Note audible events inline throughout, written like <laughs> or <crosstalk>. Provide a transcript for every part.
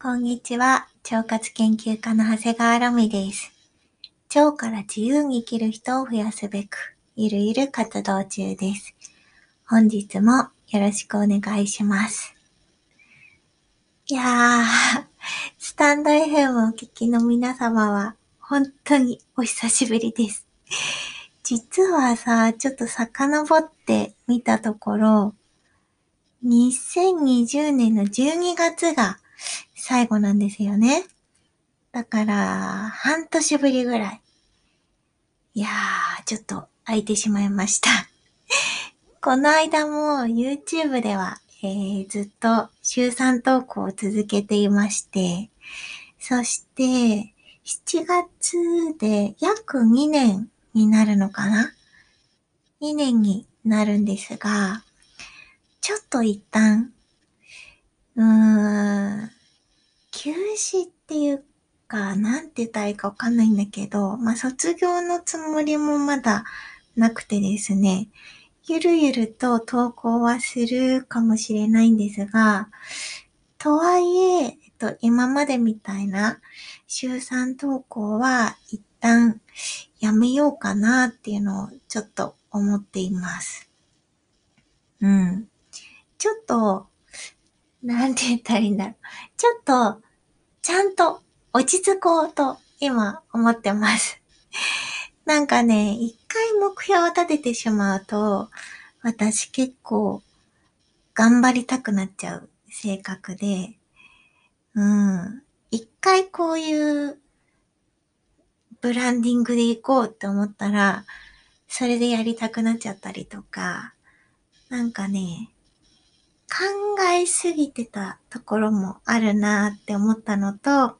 こんにちは。腸活研究家の長谷川ロミです。腸から自由に生きる人を増やすべく、ゆるゆる活動中です。本日もよろしくお願いします。いやー、スタンド FM をお聞きの皆様は、本当にお久しぶりです。実はさ、ちょっと遡ってみたところ、2020年の12月が最後なんですよね。だから、半年ぶりぐらい。いやー、ちょっと空いてしまいました。<laughs> この間も YouTube では、えー、ずっと週3投稿を続けていまして、そして、7月で約2年になるのかな ?2 年になるんですが、ちょっと一旦、うー、休止っていうか、なんて言ったらいいかわかんないんだけど、まあ、卒業のつもりもまだなくてですね、ゆるゆると投稿はするかもしれないんですが、とはいえ、えっと、今までみたいな週3投稿は一旦やめようかなっていうのをちょっと思っています。うん。ちょっと、なんて言ったらいいんだろう。ちょっと、ちゃんと落ち着こうと今思ってます。<laughs> なんかね、一回目標を立ててしまうと、私結構頑張りたくなっちゃう性格で、うん。一回こういうブランディングで行こうって思ったら、それでやりたくなっちゃったりとか、なんかね、考えすぎてたところもあるなって思ったのと、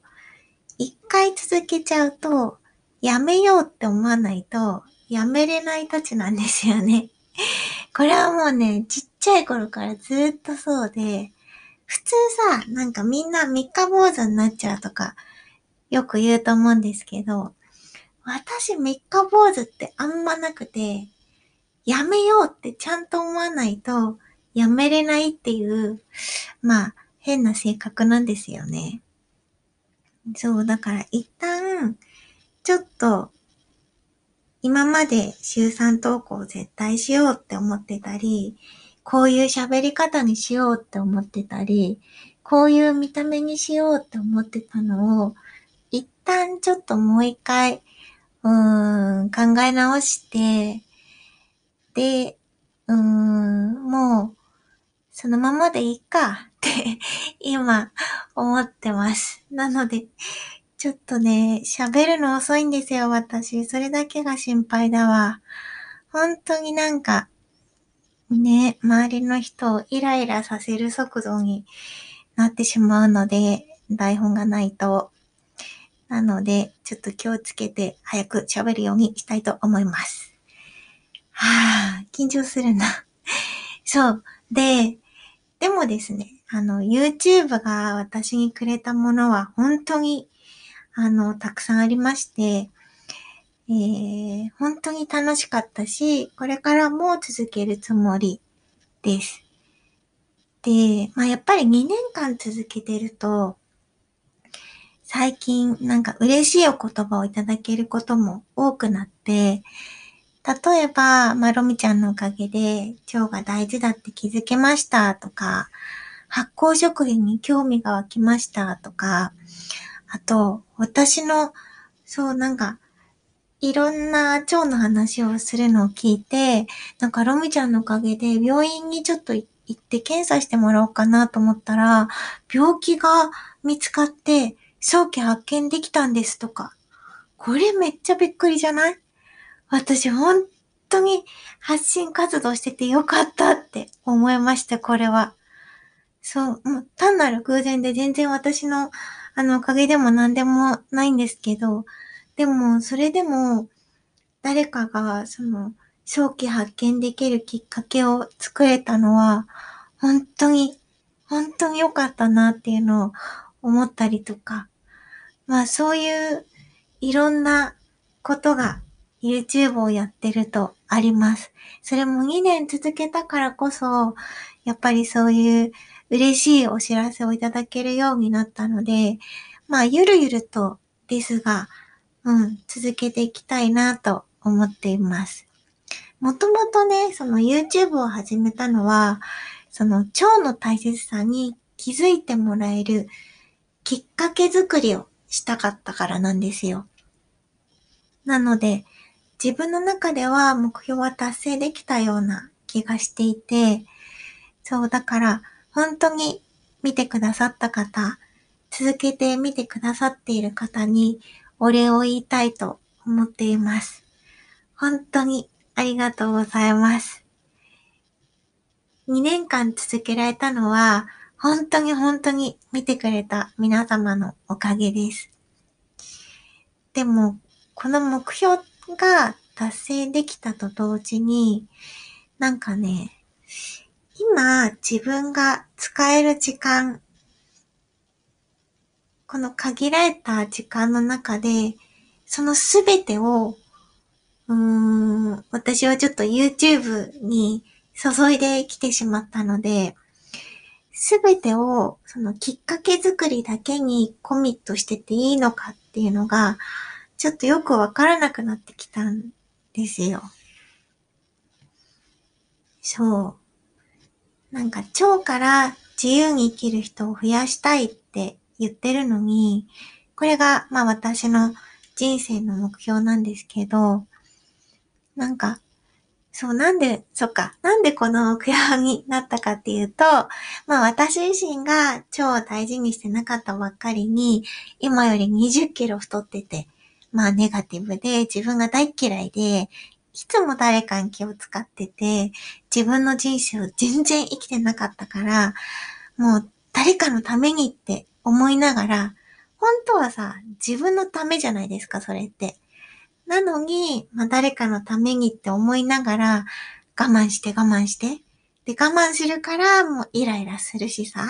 一回続けちゃうと、やめようって思わないと、やめれないたちなんですよね。これはもうね、ちっちゃい頃からずっとそうで、普通さ、なんかみんな三日坊主になっちゃうとか、よく言うと思うんですけど、私三日坊主ってあんまなくて、やめようってちゃんと思わないと、やめれないっていう、まあ、変な性格なんですよね。そう、だから一旦、ちょっと、今まで週3投稿絶対しようって思ってたり、こういう喋り方にしようって思ってたり、こういう見た目にしようって思ってたのを、一旦ちょっともう一回、うーん、考え直して、で、うーん、もう、そのままでいいかって <laughs> 今思ってます。なので、ちょっとね、喋るの遅いんですよ、私。それだけが心配だわ。本当になんか、ね、周りの人をイライラさせる速度になってしまうので、台本がないと。なので、ちょっと気をつけて早く喋るようにしたいと思います。はぁ、緊張するな。そう。で、でもですね、あの、YouTube が私にくれたものは本当に、あの、たくさんありまして、えー、本当に楽しかったし、これからも続けるつもりです。で、まあ、やっぱり2年間続けてると、最近なんか嬉しいお言葉をいただけることも多くなって、例えば、まあ、ロミちゃんのおかげで腸が大事だって気づけましたとか、発酵食品に興味が湧きましたとか、あと、私の、そうなんか、いろんな腸の話をするのを聞いて、なんかロミちゃんのおかげで病院にちょっと行って検査してもらおうかなと思ったら、病気が見つかって早期発見できたんですとか。これめっちゃびっくりじゃない？私本当に発信活動しててよかったって思いました、これは。そう、もう単なる偶然で全然私のあのおかげでも何でもないんですけど、でもそれでも誰かがその早期発見できるきっかけを作れたのは本当に本当に良かったなっていうのを思ったりとか、まあそういういろんなことが YouTube をやってるとあります。それも2年続けたからこそ、やっぱりそういう嬉しいお知らせをいただけるようになったので、まあ、ゆるゆるとですが、うん、続けていきたいなと思っています。もともとね、その YouTube を始めたのは、その腸の大切さに気づいてもらえるきっかけ作りをしたかったからなんですよ。なので、自分の中では目標は達成できたような気がしていて、そう、だから、本当に見てくださった方、続けて見てくださっている方にお礼を言いたいと思っています。本当にありがとうございます。2年間続けられたのは、本当に本当に見てくれた皆様のおかげです。でも、この目標が達成できたと同時に、なんかね、今自分が使える時間、この限られた時間の中で、そのすべてを、うーん、私はちょっと YouTube に注いできてしまったので、すべてをそのきっかけ作りだけにコミットしてていいのかっていうのが、ちょっとよくわからなくなってきたんですよ。そう。なんか腸から自由に生きる人を増やしたいって言ってるのに、これがまあ私の人生の目標なんですけど、なんかそう、なんで、そっか、なんでこの目標になったかっていうと、まあ私自身が超大事にしてなかったばっかりに、今より20キロ太ってて、まあネガティブで自分が大嫌いで、いつも誰かに気を使ってて、自分の人生を全然生きてなかったから、もう誰かのためにって思いながら、本当はさ、自分のためじゃないですか、それって。なのに、まあ、誰かのためにって思いながら、我慢して我慢して。で、我慢するから、もうイライラするしさ。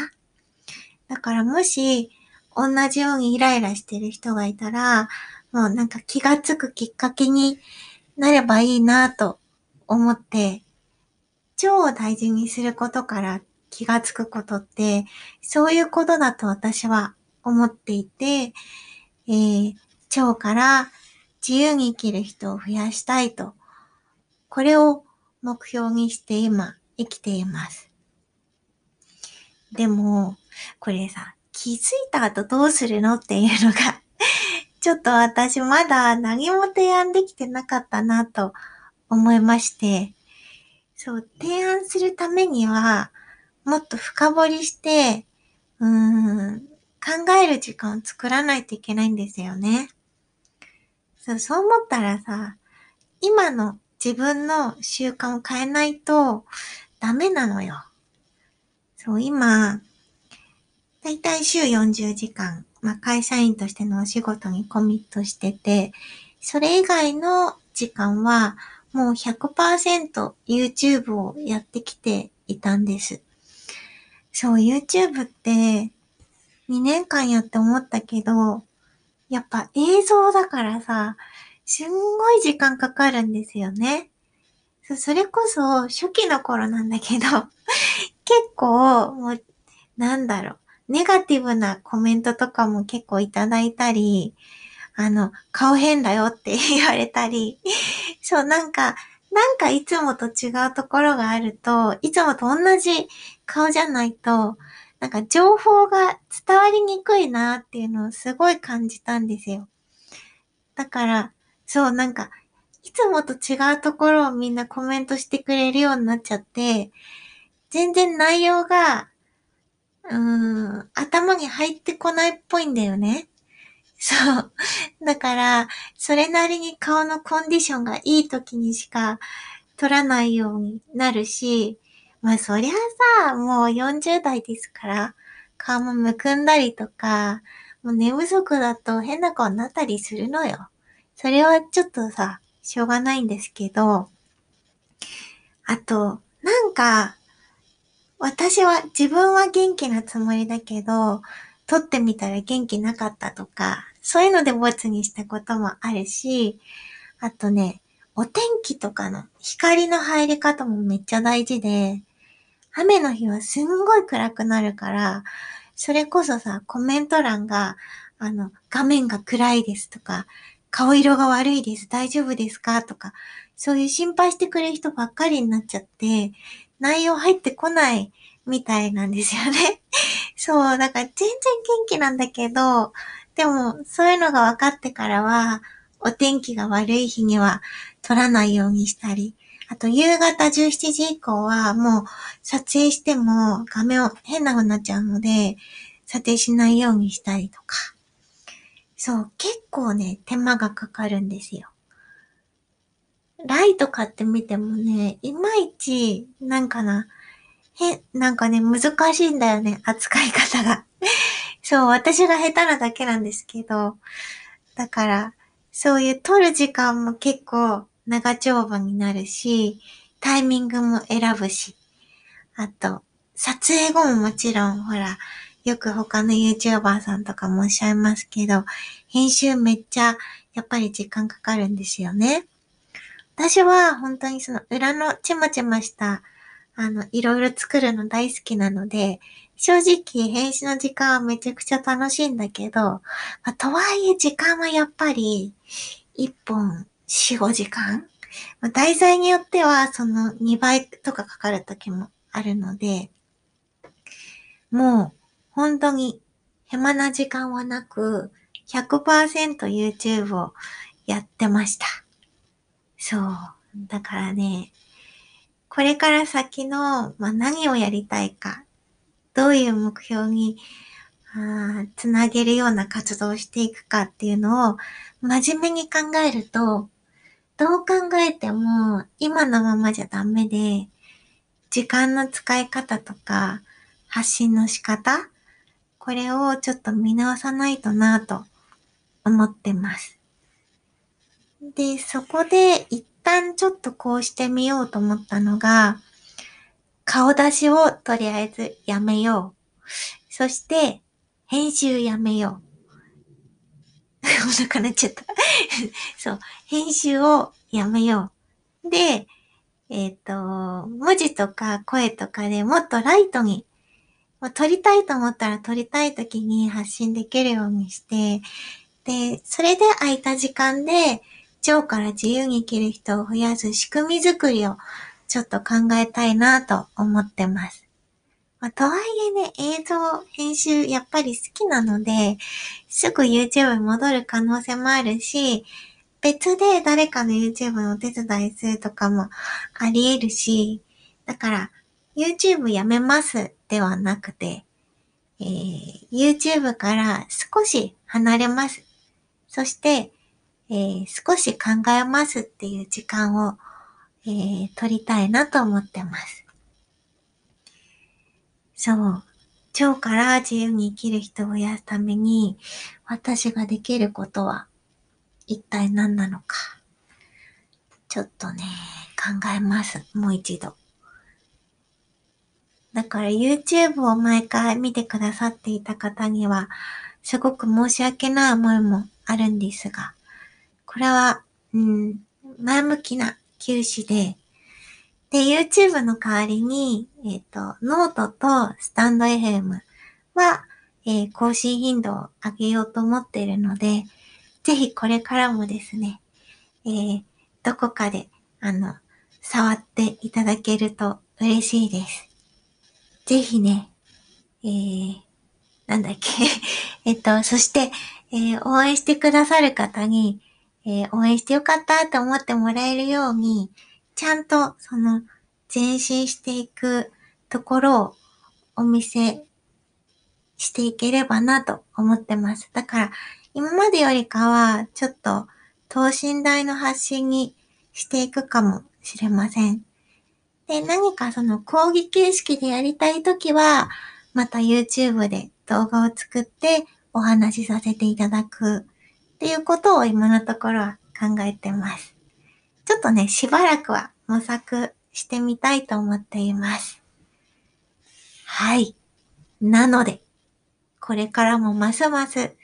だからもし、同じようにイライラしてる人がいたら、もうなんか気がつくきっかけになればいいなと思って、腸を大事にすることから気がつくことって、そういうことだと私は思っていて、えー、腸から自由に生きる人を増やしたいと、これを目標にして今生きています。でも、これさ、気づいた後どうするのっていうのがちょっと私まだ何も提案できてなかったなと思いまして、そう、提案するためには、もっと深掘りして、うーん、考える時間を作らないといけないんですよね。そう、そう思ったらさ、今の自分の習慣を変えないとダメなのよ。そう、今、だいたい週40時間、まあ、会社員としてのお仕事にコミットしてて、それ以外の時間はもう100% YouTube をやってきていたんです。そう、YouTube って2年間やって思ったけど、やっぱ映像だからさ、すんごい時間かかるんですよね。それこそ初期の頃なんだけど、<laughs> 結構、もう、なんだろう、ネガティブなコメントとかも結構いただいたり、あの、顔変だよって言われたり、<laughs> そう、なんか、なんかいつもと違うところがあると、いつもと同じ顔じゃないと、なんか情報が伝わりにくいなっていうのをすごい感じたんですよ。だから、そう、なんか、いつもと違うところをみんなコメントしてくれるようになっちゃって、全然内容が、うん、頭に入ってこないっぽいんだよね。そう。だから、それなりに顔のコンディションがいい時にしか撮らないようになるし、まあそりゃさ、もう40代ですから、顔もむくんだりとか、もう寝不足だと変な顔になったりするのよ。それはちょっとさ、しょうがないんですけど、あと、なんか、私は、自分は元気なつもりだけど、撮ってみたら元気なかったとか、そういうのでボツにしたこともあるし、あとね、お天気とかの光の入り方もめっちゃ大事で、雨の日はすんごい暗くなるから、それこそさ、コメント欄が、あの、画面が暗いですとか、顔色が悪いです、大丈夫ですかとか、そういう心配してくれる人ばっかりになっちゃって、内容入ってこないみたいなんですよね。<laughs> そう、だから全然元気なんだけど、でも、そういうのが分かってからは、お天気が悪い日には撮らないようにしたり、あと夕方17時以降はもう撮影しても画面を変な風になっちゃうので、撮影しないようにしたりとか。そう、結構ね、手間がかかるんですよ。ライト買ってみてもね、いまいち、なんかな、へ、なんかね、難しいんだよね、扱い方が。<laughs> そう、私が下手なだけなんですけど、だから、そういう撮る時間も結構長丁場になるし、タイミングも選ぶし、あと、撮影後ももちろん、ほら、よく他の YouTuber さんとかもおっしゃいますけど、編集めっちゃ、やっぱり時間かかるんですよね。私は本当にその裏のちまちました、あの、いろいろ作るの大好きなので、正直編集の時間はめちゃくちゃ楽しいんだけど、まあ、とはいえ時間はやっぱり1本4、5時間、まあ、題材によってはその2倍とかかかる時もあるので、もう本当に暇な時間はなく100% YouTube をやってました。そう。だからね、これから先の、まあ、何をやりたいかどういう目標にあつなげるような活動をしていくかっていうのを真面目に考えると、どう考えても今のままじゃダメで、時間の使い方とか発信の仕方、これをちょっと見直さないとなぁと思ってます。で、そこで一旦ちょっとこうしてみようと思ったのが、顔出しをとりあえずやめよう。そして、編集やめよう。<laughs> お腹鳴っちゃった <laughs> そう。編集をやめよう。で、えっ、ー、と、文字とか声とかでもっとライトに、撮りたいと思ったら撮りたい時に発信できるようにして、で、それで空いた時間で、腸から自由に生きる人を増やす仕組み作りをちょっと考えたいなと思ってます。まあ、とはいえね、映像、編集、やっぱり好きなので、すぐ YouTube に戻る可能性もあるし、別で誰かの YouTube のお手伝いするとかもあり得るし、だから、YouTube やめますではなくて、えー、YouTube から少し離れます。そして、えー、少し考えますっていう時間をえー、撮りたいなと思ってます。そう。腸から自由に生きる人を増やすために、私ができることは一体何なのか。ちょっとね、考えます。もう一度。だから YouTube を毎回見てくださっていた方には、すごく申し訳ない思いもあるんですが、これは、うん、前向きな休止で、で、YouTube の代わりに、えっ、ー、と、ノートとスタンド FM は、えー、更新頻度を上げようと思っているので、ぜひこれからもですね、えー、どこかで、あの、触っていただけると嬉しいです。ぜひね、えー、なんだっけ <laughs> えっと、そして、えー、応援してくださる方に、えー、応援してよかったと思ってもらえるように、ちゃんとその前進していくところをお見せしていければなと思ってます。だから今までよりかはちょっと等身大の発信にしていくかもしれません。で、何かその講義形式でやりたいときは、また YouTube で動画を作ってお話しさせていただくっていうことを今のところは考えてます。ちょっとね、しばらくは模索してみたいと思っています。はい。なので、これからもますます、え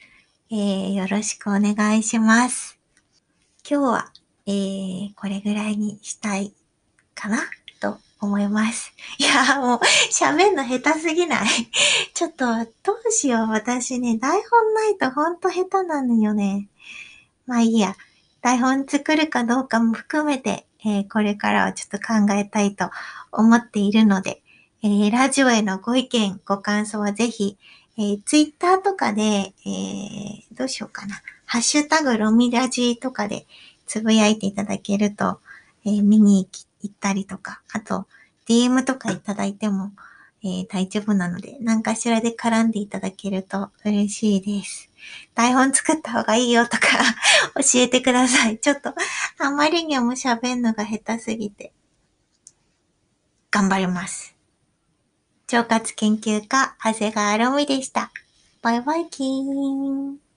ー、よろしくお願いします。今日は、えー、これぐらいにしたいかな？と思います。いや、もう、喋んの下手すぎない <laughs> ちょっと、どうしよう。私ね、台本ないとほんと下手なのよね。まあいいや。台本作るかどうかも含めて、えー、これからはちょっと考えたいと思っているので、えー、ラジオへのご意見、ご感想はぜひ、えー、ツイッターとかで、えー、どうしようかな。ハッシュタグロミラジとかでつぶやいていただけると、えー、見に行ったりとか、あと、DM とかいただいても、えー、大丈夫なので、何かしらで絡んでいただけると嬉しいです。台本作った方がいいよとか <laughs> 教えてください。ちょっと、あまりにも喋んのが下手すぎて、頑張ります。腸活研究家、長谷川ロミでした。バイバイキーン。